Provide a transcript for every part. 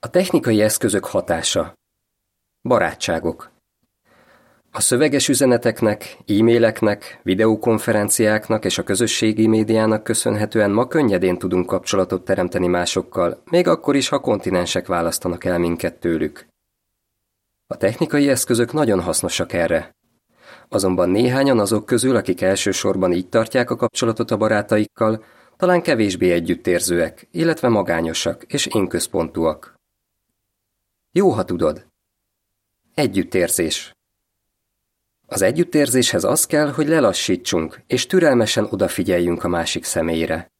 A technikai eszközök hatása. Barátságok. A szöveges üzeneteknek, e-maileknek, videokonferenciáknak és a közösségi médiának köszönhetően ma könnyedén tudunk kapcsolatot teremteni másokkal, még akkor is, ha kontinensek választanak el minket tőlük. A technikai eszközök nagyon hasznosak erre. Azonban néhányan azok közül, akik elsősorban így tartják a kapcsolatot a barátaikkal, talán kevésbé együttérzőek, illetve magányosak és énközpontúak. Jó, ha tudod. Együttérzés. Az együttérzéshez az kell, hogy lelassítsunk, és türelmesen odafigyeljünk a másik személyre.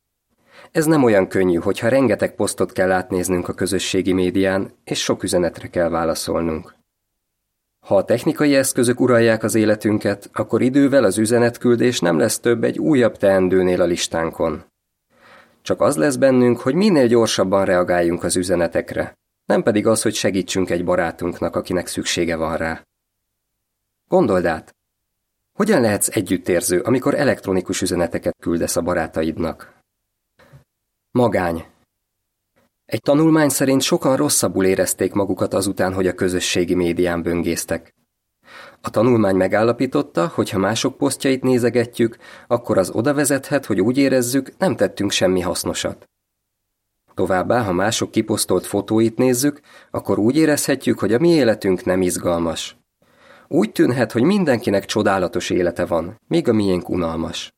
Ez nem olyan könnyű, hogyha rengeteg posztot kell átnéznünk a közösségi médián, és sok üzenetre kell válaszolnunk. Ha a technikai eszközök uralják az életünket, akkor idővel az üzenetküldés nem lesz több egy újabb teendőnél a listánkon. Csak az lesz bennünk, hogy minél gyorsabban reagáljunk az üzenetekre, nem pedig az, hogy segítsünk egy barátunknak, akinek szüksége van rá. Gondold át, hogyan lehetsz együttérző, amikor elektronikus üzeneteket küldesz a barátaidnak? Magány. Egy tanulmány szerint sokan rosszabbul érezték magukat azután, hogy a közösségi médián böngésztek. A tanulmány megállapította, hogy ha mások posztjait nézegetjük, akkor az oda vezethet, hogy úgy érezzük, nem tettünk semmi hasznosat. Továbbá, ha mások kiposztolt fotóit nézzük, akkor úgy érezhetjük, hogy a mi életünk nem izgalmas. Úgy tűnhet, hogy mindenkinek csodálatos élete van, míg a miénk unalmas.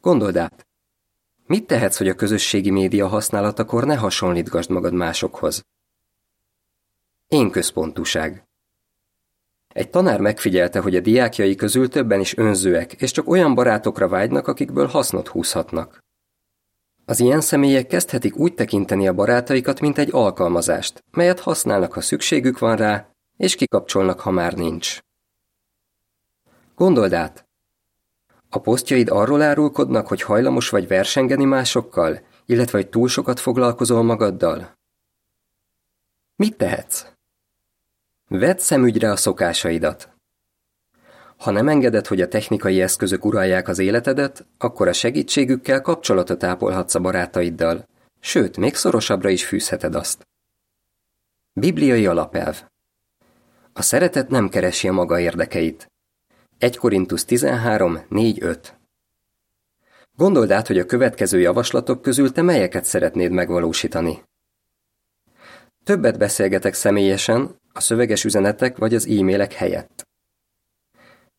Gondold át, mit tehetsz, hogy a közösségi média használatakor ne hasonlítgasd magad másokhoz? Én központúság. Egy tanár megfigyelte, hogy a diákjai közül többen is önzőek, és csak olyan barátokra vágynak, akikből hasznot húzhatnak. Az ilyen személyek kezdhetik úgy tekinteni a barátaikat, mint egy alkalmazást, melyet használnak, ha szükségük van rá, és kikapcsolnak, ha már nincs. Gondold át! A posztjaid arról árulkodnak, hogy hajlamos vagy versengeni másokkal, illetve hogy túl sokat foglalkozol magaddal? Mit tehetsz? Vedd szemügyre a szokásaidat. Ha nem engeded, hogy a technikai eszközök uralják az életedet, akkor a segítségükkel kapcsolatot ápolhatsz a barátaiddal, sőt, még szorosabbra is fűzheted azt. Bibliai alapelv A szeretet nem keresi a maga érdekeit. 1 Korintus 13, 4, 5 Gondold át, hogy a következő javaslatok közül te melyeket szeretnéd megvalósítani. Többet beszélgetek személyesen, a szöveges üzenetek vagy az e-mailek helyett.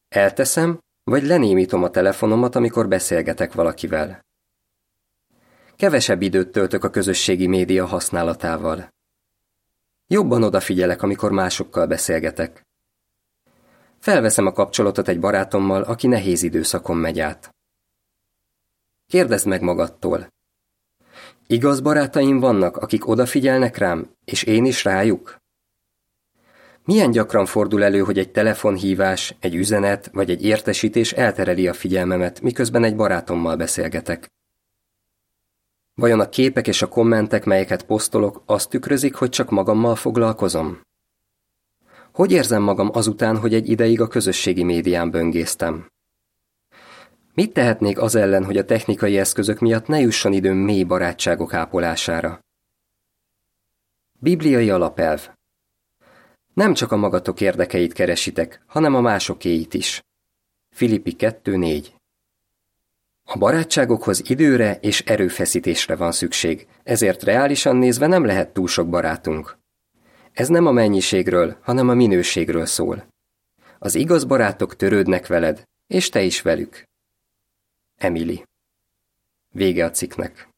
Elteszem, vagy lenémítom a telefonomat, amikor beszélgetek valakivel. Kevesebb időt töltök a közösségi média használatával. Jobban odafigyelek, amikor másokkal beszélgetek. Felveszem a kapcsolatot egy barátommal, aki nehéz időszakon megy át. Kérdezd meg magadtól. Igaz barátaim vannak, akik odafigyelnek rám, és én is rájuk? Milyen gyakran fordul elő, hogy egy telefonhívás, egy üzenet vagy egy értesítés eltereli a figyelmemet, miközben egy barátommal beszélgetek? Vajon a képek és a kommentek, melyeket posztolok, azt tükrözik, hogy csak magammal foglalkozom? Hogy érzem magam azután, hogy egy ideig a közösségi médián böngésztem? Mit tehetnék az ellen, hogy a technikai eszközök miatt ne jusson időm mély barátságok ápolására? Bibliai alapelv nem csak a magatok érdekeit keresitek, hanem a másokéit is. Filippi 2.4 A barátságokhoz időre és erőfeszítésre van szükség, ezért reálisan nézve nem lehet túl sok barátunk. Ez nem a mennyiségről, hanem a minőségről szól. Az igaz barátok törődnek veled, és te is velük. Emily. Vége a cikknek.